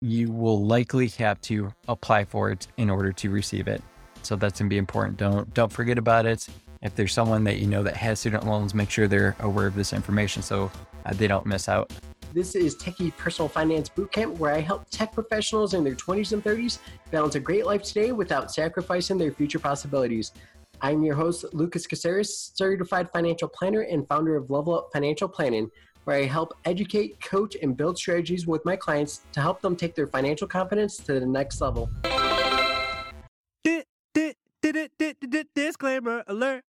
you will likely have to apply for it in order to receive it. So that's to be important. Don't don't forget about it. If there's someone that you know that has student loans, make sure they're aware of this information so uh, they don't miss out. This is Techie Personal Finance Bootcamp, where I help tech professionals in their 20s and 30s balance a great life today without sacrificing their future possibilities. I'm your host, Lucas Caceres, certified financial planner and founder of Level Up Financial Planning, where I help educate, coach, and build strategies with my clients to help them take their financial confidence to the next level. Disclaimer alert.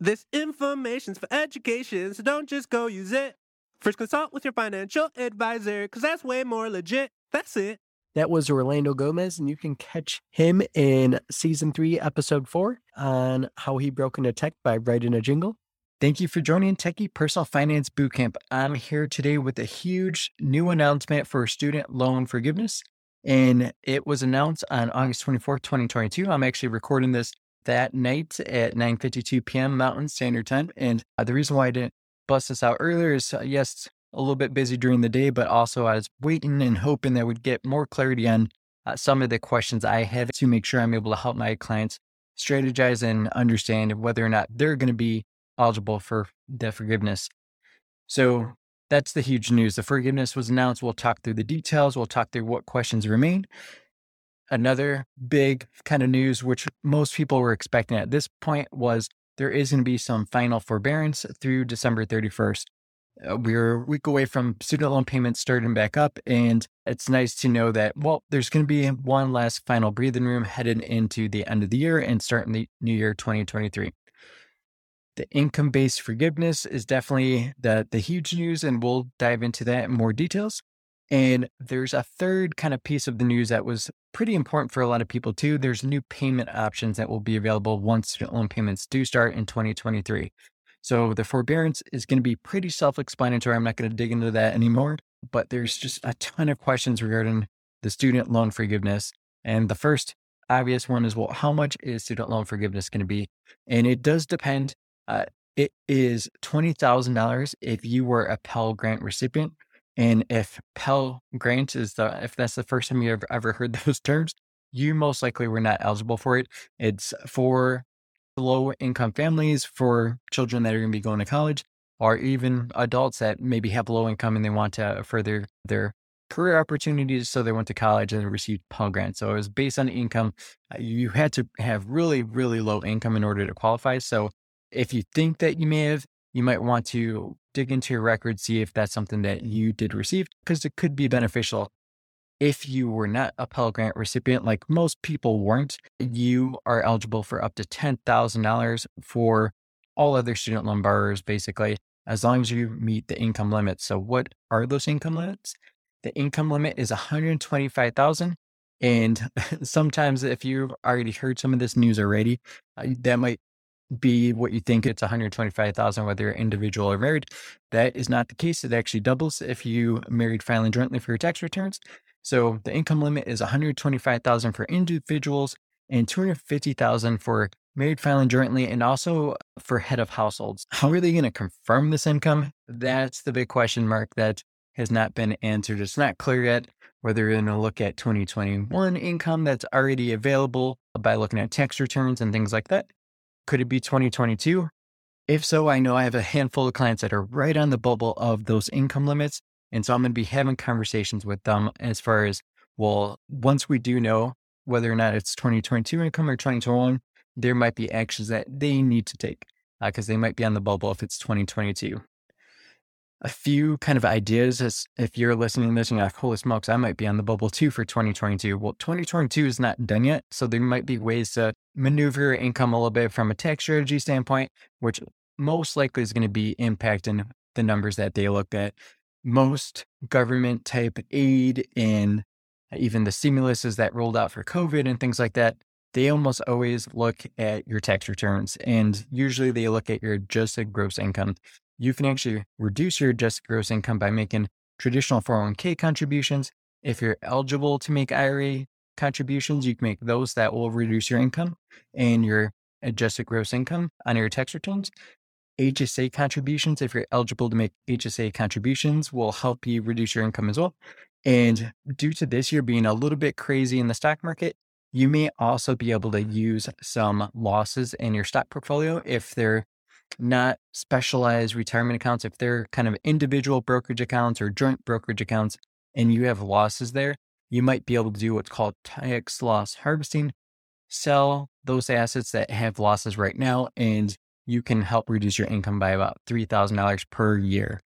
This information's for education, so don't just go use it. First consult with your financial advisor, because that's way more legit. That's it. That was Orlando Gomez, and you can catch him in season three, episode four, on how he broke into tech by writing a jingle. Thank you for joining Techie Personal Finance Bootcamp. I'm here today with a huge new announcement for student loan forgiveness. And it was announced on August 24th, 2022. I'm actually recording this that night at 9.52 p.m. Mountain Standard Time. And uh, the reason why I didn't bust this out earlier is, uh, yes, a little bit busy during the day, but also I was waiting and hoping that we'd get more clarity on uh, some of the questions I have to make sure I'm able to help my clients strategize and understand whether or not they're going to be eligible for debt forgiveness. So that's the huge news. The forgiveness was announced. We'll talk through the details. We'll talk through what questions remain. Another big kind of news, which most people were expecting at this point, was there is going to be some final forbearance through December 31st. Uh, we're a week away from student loan payments starting back up. And it's nice to know that, well, there's going to be one last final breathing room headed into the end of the year and starting the new year 2023 the income based forgiveness is definitely the, the huge news, and we'll dive into that in more details. And there's a third kind of piece of the news that was pretty important for a lot of people too. There's new payment options that will be available once student loan payments do start in 2023. So the forbearance is going to be pretty self explanatory. I'm not going to dig into that anymore, but there's just a ton of questions regarding the student loan forgiveness. And the first obvious one is well, how much is student loan forgiveness going to be? And it does depend uh, it is $20,000 if you were a Pell Grant recipient. And if Pell Grant is the, if that's the first time you've ever heard those terms, you most likely were not eligible for it. It's for low income families, for children that are going to be going to college, or even adults that maybe have low income and they want to further their career opportunities. So they went to college and received Pell Grant. So it was based on income. Uh, you had to have really, really low income in order to qualify. So if you think that you may have, you might want to dig into your record, see if that's something that you did receive, because it could be beneficial. If you were not a Pell Grant recipient, like most people weren't, you are eligible for up to $10,000 for all other student loan borrowers, basically, as long as you meet the income limits. So, what are those income limits? The income limit is 125,000. And sometimes, if you've already heard some of this news already, uh, that might be what you think it's 125,000 whether you're individual or married. That is not the case. It actually doubles if you married filing jointly for your tax returns. So the income limit is 125,000 for individuals and 250,000 for married filing jointly and also for head of households. How are they going to confirm this income? That's the big question mark that has not been answered. It's not clear yet whether you're going to look at 2021 income that's already available by looking at tax returns and things like that could it be 2022? If so, I know I have a handful of clients that are right on the bubble of those income limits. And so I'm going to be having conversations with them as far as, well, once we do know whether or not it's 2022 income or 2021, there might be actions that they need to take because uh, they might be on the bubble if it's 2022 a few kind of ideas as if you're listening to this and you're like, holy smokes, I might be on the bubble too for 2022. Well, 2022 is not done yet. So there might be ways to maneuver your income a little bit from a tax strategy standpoint, which most likely is going to be impacting the numbers that they looked at. Most government type aid and even the stimuluses that rolled out for COVID and things like that, they almost always look at your tax returns. And usually they look at your adjusted gross income you can actually reduce your adjusted gross income by making traditional 401k contributions. If you're eligible to make IRA contributions, you can make those that will reduce your income and your adjusted gross income on your tax returns. HSA contributions, if you're eligible to make HSA contributions, will help you reduce your income as well. And due to this year being a little bit crazy in the stock market, you may also be able to use some losses in your stock portfolio if they're not specialized retirement accounts, if they're kind of individual brokerage accounts or joint brokerage accounts, and you have losses there, you might be able to do what's called tax loss harvesting, sell those assets that have losses right now, and you can help reduce your income by about $3,000 per year.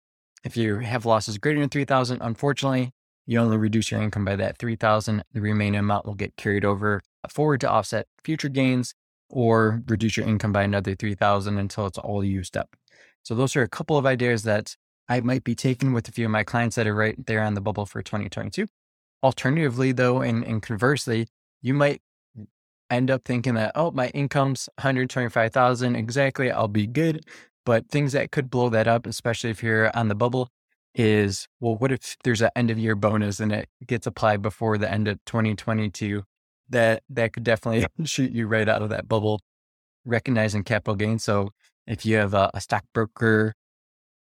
If you have losses greater than 3000 unfortunately, you only reduce your income by that 3000 The remaining amount will get carried over forward to offset future gains or reduce your income by another 3000 until it's all used up. So those are a couple of ideas that I might be taking with a few of my clients that are right there on the bubble for 2022. Alternatively, though, and, and conversely, you might end up thinking that, oh, my income's 125,000 exactly, I'll be good. But things that could blow that up, especially if you're on the bubble, is well, what if there's an end of year bonus and it gets applied before the end of 2022? That that could definitely shoot you right out of that bubble, recognizing capital gains. So if you have a, a stockbroker,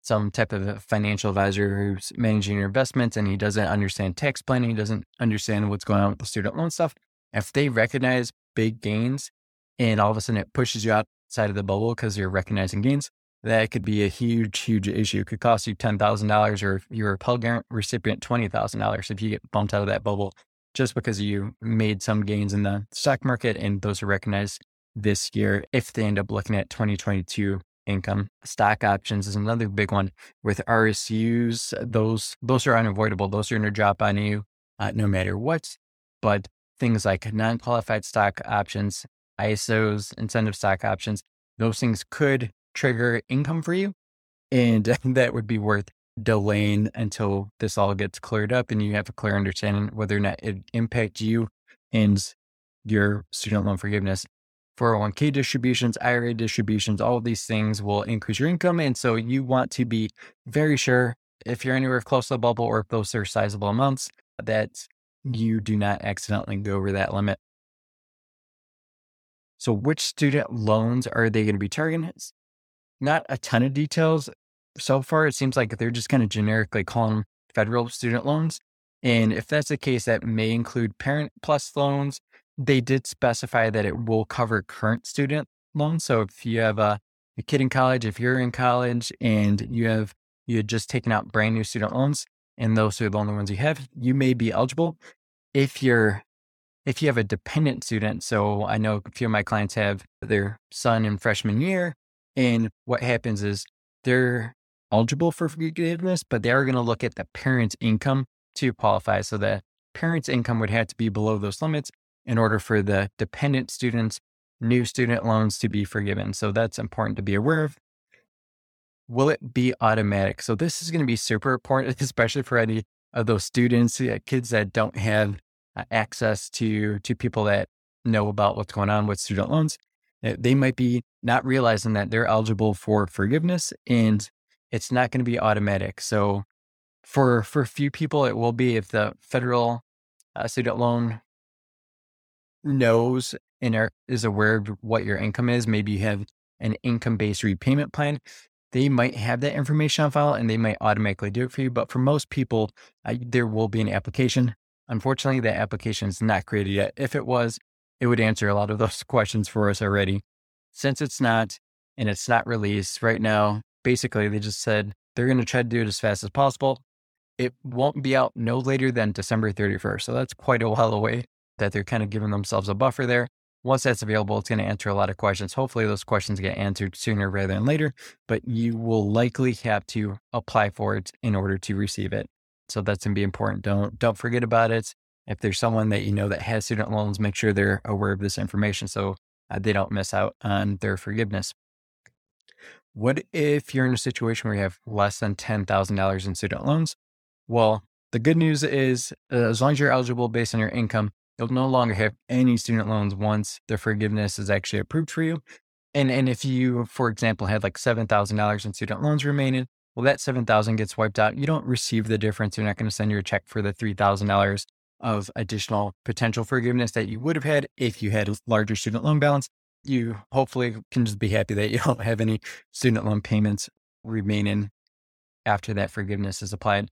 some type of financial advisor who's managing your investments and he doesn't understand tax planning, he doesn't understand what's going on with the student loan stuff, if they recognize big gains and all of a sudden it pushes you outside of the bubble because you're recognizing gains, that could be a huge, huge issue. It could cost you $10,000 or if you're a Pell Grant recipient, $20,000 if you get bumped out of that bubble just because you made some gains in the stock market and those are recognized this year if they end up looking at 2022 income. Stock options is another big one with RSUs. Those those are unavoidable. Those are going to drop on you uh, no matter what. But things like non-qualified stock options, ISOs, incentive stock options, those things could trigger income for you. And that would be worth delaying until this all gets cleared up and you have a clear understanding whether or not it impacts you and your student loan forgiveness. 401k distributions, IRA distributions, all of these things will increase your income. And so you want to be very sure if you're anywhere close to the bubble or if those are sizable amounts that you do not accidentally go over that limit. So, which student loans are they going to be targeting? Not a ton of details so far. It seems like they're just kind of generically calling them federal student loans. And if that's the case, that may include parent plus loans. They did specify that it will cover current student loans. So if you have a, a kid in college, if you're in college and you have you had just taken out brand new student loans, and those are the only ones you have, you may be eligible. If you're if you have a dependent student, so I know a few of my clients have their son in freshman year, and what happens is they're eligible for forgiveness, but they are going to look at the parent's income to qualify. So the parent's income would have to be below those limits in order for the dependent students' new student loans to be forgiven. So that's important to be aware of. Will it be automatic? So this is going to be super important, especially for any of those students, kids that don't have uh, access to to people that know about what's going on with student loans. They might be not realizing that they're eligible for forgiveness, and it's not going to be automatic. So for for a few people, it will be if the federal uh, student loan knows and are, is aware of what your income is. Maybe you have an income based repayment plan they might have that information on file and they might automatically do it for you. But for most people, uh, there will be an application. Unfortunately, that application is not created yet. If it was, it would answer a lot of those questions for us already. Since it's not and it's not released right now, basically they just said they're going to try to do it as fast as possible. It won't be out no later than December 31st. So that's quite a while away that they're kind of giving themselves a buffer there once that's available, it's going to answer a lot of questions. Hopefully, those questions get answered sooner rather than later, but you will likely have to apply for it in order to receive it. So that's going to be important. Don't don't forget about it. If there's someone that you know that has student loans, make sure they're aware of this information so uh, they don't miss out on their forgiveness. What if you're in a situation where you have less than $10,000 in student loans? Well, the good news is uh, as long as you're eligible based on your income, You'll no longer have any student loans once the forgiveness is actually approved for you. And and if you, for example, had like seven thousand dollars in student loans remaining, well, that seven thousand gets wiped out. You don't receive the difference. You're not going to send you a check for the three thousand dollars of additional potential forgiveness that you would have had if you had a larger student loan balance. You hopefully can just be happy that you don't have any student loan payments remaining after that forgiveness is applied.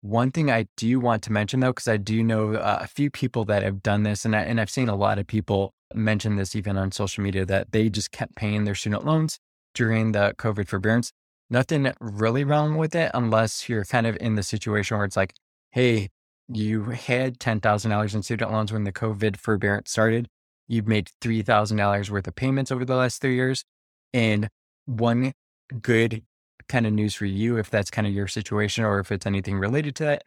One thing I do want to mention though, because I do know uh, a few people that have done this, and I, and I've seen a lot of people mention this even on social media that they just kept paying their student loans during the COVID forbearance. Nothing really wrong with it unless you're kind of in the situation where it's like, hey, you had $10,000 in student loans when the COVID forbearance started. You've made $3,000 worth of payments over the last three years. And one good kind of news for you, if that's kind of your situation or if it's anything related to that,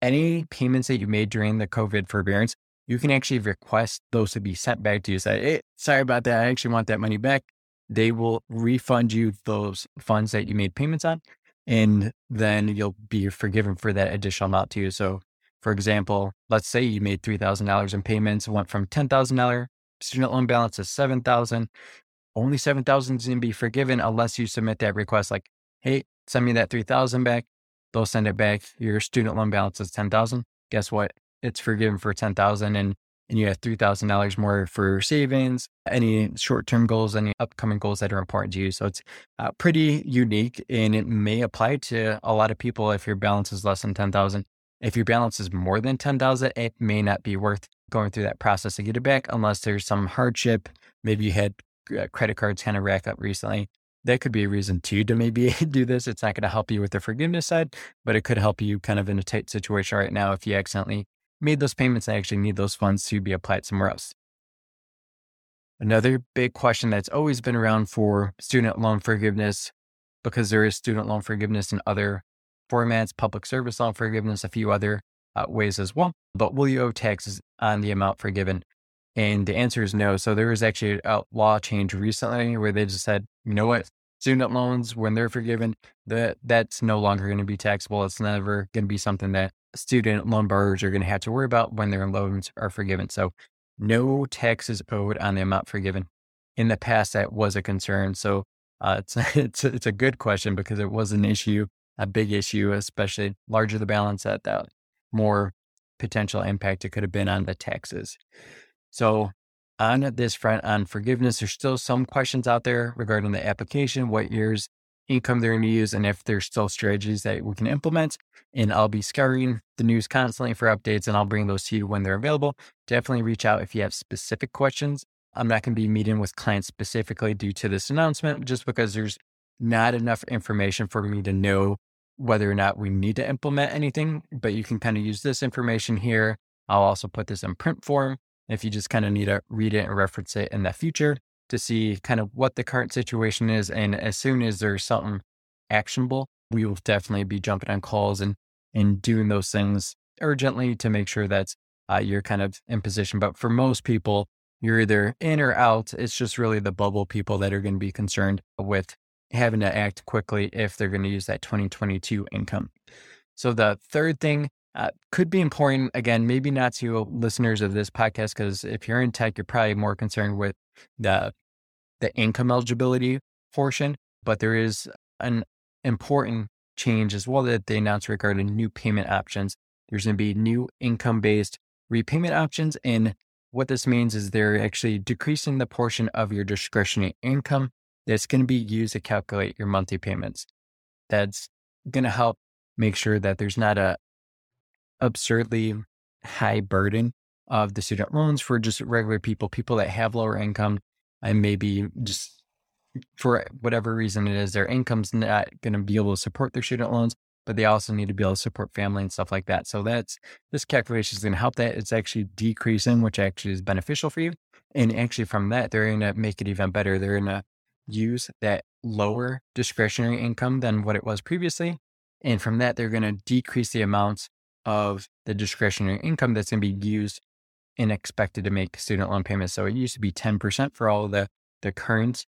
any payments that you made during the COVID forbearance, you can actually request those to be sent back to you. Say, hey, sorry about that. I actually want that money back. They will refund you those funds that you made payments on, and then you'll be forgiven for that additional amount to you. So, for example, let's say you made $3,000 in payments, went from $10,000 student loan balance to 7,000. Only 7,000 is going to be forgiven unless you submit that request like, hey, send me that 3,000 back. They'll send it back. Your student loan balance is 10,000. Guess what? It's forgiven for 10,000 and and you have $3,000 more for savings, any short term goals, any upcoming goals that are important to you. So it's uh, pretty unique and it may apply to a lot of people if your balance is less than 10,000. If your balance is more than 10,000, it may not be worth going through that process to get it back unless there's some hardship. Maybe you had uh, credit cards kind of rack up recently. That could be a reason too to maybe do this. It's not going to help you with the forgiveness side, but it could help you kind of in a tight situation right now if you accidentally made those payments and actually need those funds to be applied somewhere else. Another big question that's always been around for student loan forgiveness, because there is student loan forgiveness in other formats, public service loan forgiveness, a few other uh, ways as well. But will you owe taxes on the amount forgiven? And the answer is no. So there was actually a law change recently where they just said, you know what, student loans, when they're forgiven, that that's no longer going to be taxable. It's never going to be something that student loan borrowers are going to have to worry about when their loans are forgiven. So no taxes owed on the amount forgiven. In the past, that was a concern. So uh, it's it's it's a good question because it was an issue, a big issue, especially larger the balance at that more potential impact it could have been on the taxes. So on this front on forgiveness, there's still some questions out there regarding the application, what years income they're going to use, and if there's still strategies that we can implement. And I'll be scouring the news constantly for updates, and I'll bring those to you when they're available. Definitely reach out if you have specific questions. I'm not going to be meeting with clients specifically due to this announcement, just because there's not enough information for me to know whether or not we need to implement anything. But you can kind of use this information here. I'll also put this in print form if you just kind of need to read it and reference it in the future to see kind of what the current situation is. And as soon as there's something actionable, we will definitely be jumping on calls and, and doing those things urgently to make sure that uh, you're kind of in position. But for most people, you're either in or out. It's just really the bubble people that are going to be concerned with having to act quickly if they're going to use that 2022 income. So the third thing uh, could be important. Again, maybe not to listeners of this podcast, because if you're in tech, you're probably more concerned with the the income eligibility portion, but there is an important change as well that they announced regarding new payment options. There's going to be new income based repayment options. And what this means is they're actually decreasing the portion of your discretionary income that's going to be used to calculate your monthly payments. That's going to help make sure that there's not a absurdly high burden of the student loans for just regular people, people that have lower income and maybe just for whatever reason it is, their income's not going to be able to support their student loans, but they also need to be able to support family and stuff like that. So that's this calculation is going to help that. It's actually decreasing, which actually is beneficial for you. And actually, from that, they're going to make it even better. They're going to use that lower discretionary income than what it was previously. And from that, they're going to decrease the amount of the discretionary income that's going to be used and expected to make student loan payments. So it used to be 10% for all the, the current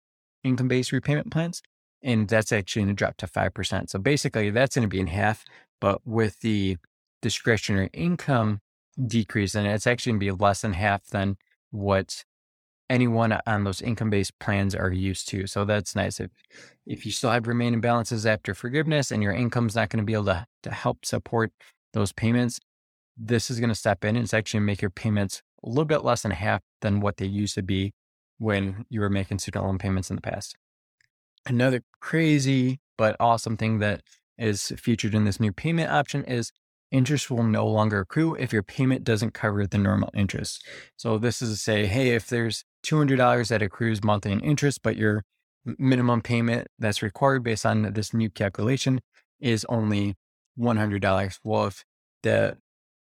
income based repayment plans. And that's actually going to drop to 5%. So basically, that's going to be in half. But with the discretionary income decrease, and it's actually going to be less than half than what anyone on those income based plans are used to. So that's nice. If if you still have remaining balances after forgiveness and your income's not going to be able to, to help support those payments, this is going to step in and it's actually make your payments a little bit less than half than what they used to be when you were making student loan payments in the past. Another crazy but awesome thing that is featured in this new payment option is interest will no longer accrue if your payment doesn't cover the normal interest. So this is to say, hey, if there's $200 that accrues monthly in interest, but your minimum payment that's required based on this new calculation is only $100. Well, if the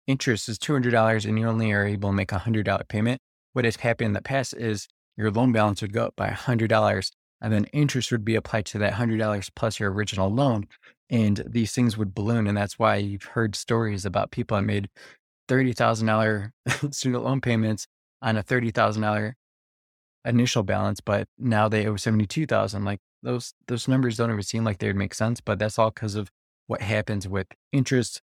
interest is $200 and you only are able to make a $100 payment, what has happened in the past is your loan balance would go up by $100 and then interest would be applied to that $100 plus your original loan. And these things would balloon. And that's why you've heard stories about people that made $30,000 student loan payments on a $30,000 initial balance, but now they owe 72,000. Like those, those numbers don't ever seem like they would make sense, but that's all because of what happens with interest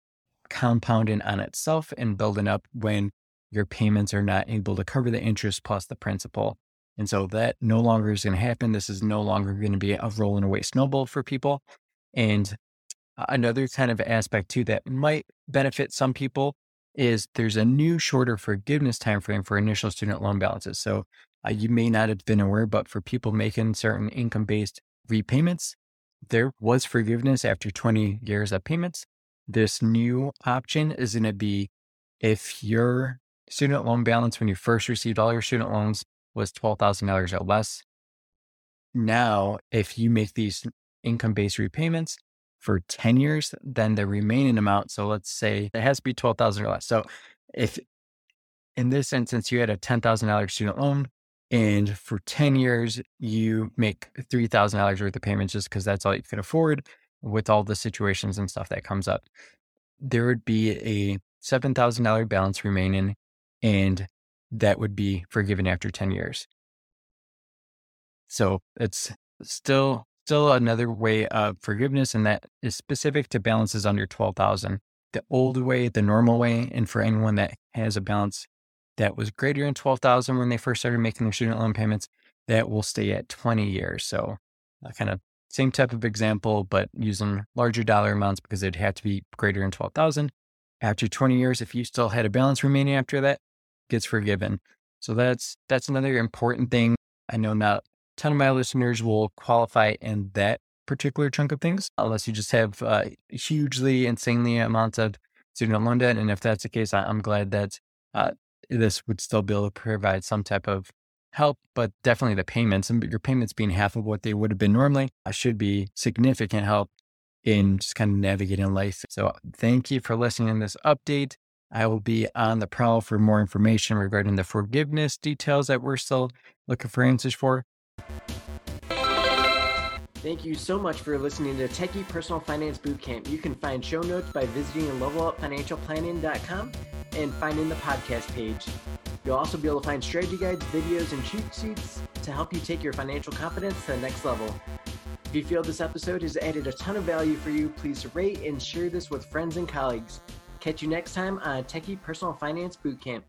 compounding on itself and building up when your payments are not able to cover the interest plus the principal. And so that no longer is going to happen. This is no longer going to be a rolling away snowball for people. And another kind of aspect too that might benefit some people is there's a new shorter forgiveness timeframe for initial student loan balances. So uh, you may not have been aware, but for people making certain income based repayments, there was forgiveness after 20 years of payments. This new option is going to be if your student loan balance when you first received all your student loans was $12,000 or less. Now, if you make these income based repayments for 10 years, then the remaining amount, so let's say it has to be 12,000 or less. So if in this instance you had a $10,000 student loan and for 10 years you make $3,000 worth of payments just because that's all you can afford with all the situations and stuff that comes up, there would be a $7,000 balance remaining and that would be forgiven after 10 years. So it's still still another way of forgiveness and that is specific to balances under 12,000. The old way, the normal way, and for anyone that has a balance that was greater than 12,000 when they first started making their student loan payments, that will stay at 20 years. So kind of same type of example, but using larger dollar amounts because it'd have to be greater than 12,000. After 20 years, if you still had a balance remaining after that, gets forgiven. So that's that's another important thing. I know not ton of my listeners will qualify in that particular chunk of things, unless you just have uh, hugely, insanely amounts of student loan debt. And if that's the case, I, am glad that uh, this would still be able to provide some type of help, but definitely the payments and your payments being half of what they would have been normally uh, should be significant help in just kind of navigating life. So thank you for listening to this update. I will be on the prowl for more information regarding the forgiveness details that we're still looking for answers for. Thank you so much for listening to Techie Personal Finance Bootcamp. You can find show notes by visiting levelupfinancialplanning.com and finding the podcast page. You'll also be able to find strategy guides, videos, and cheat sheets to help you take your financial confidence to the next level. If you feel this episode has added a ton of value for you, please rate and share this with friends and colleagues. Catch you next time on Techie Personal Finance Bootcamp.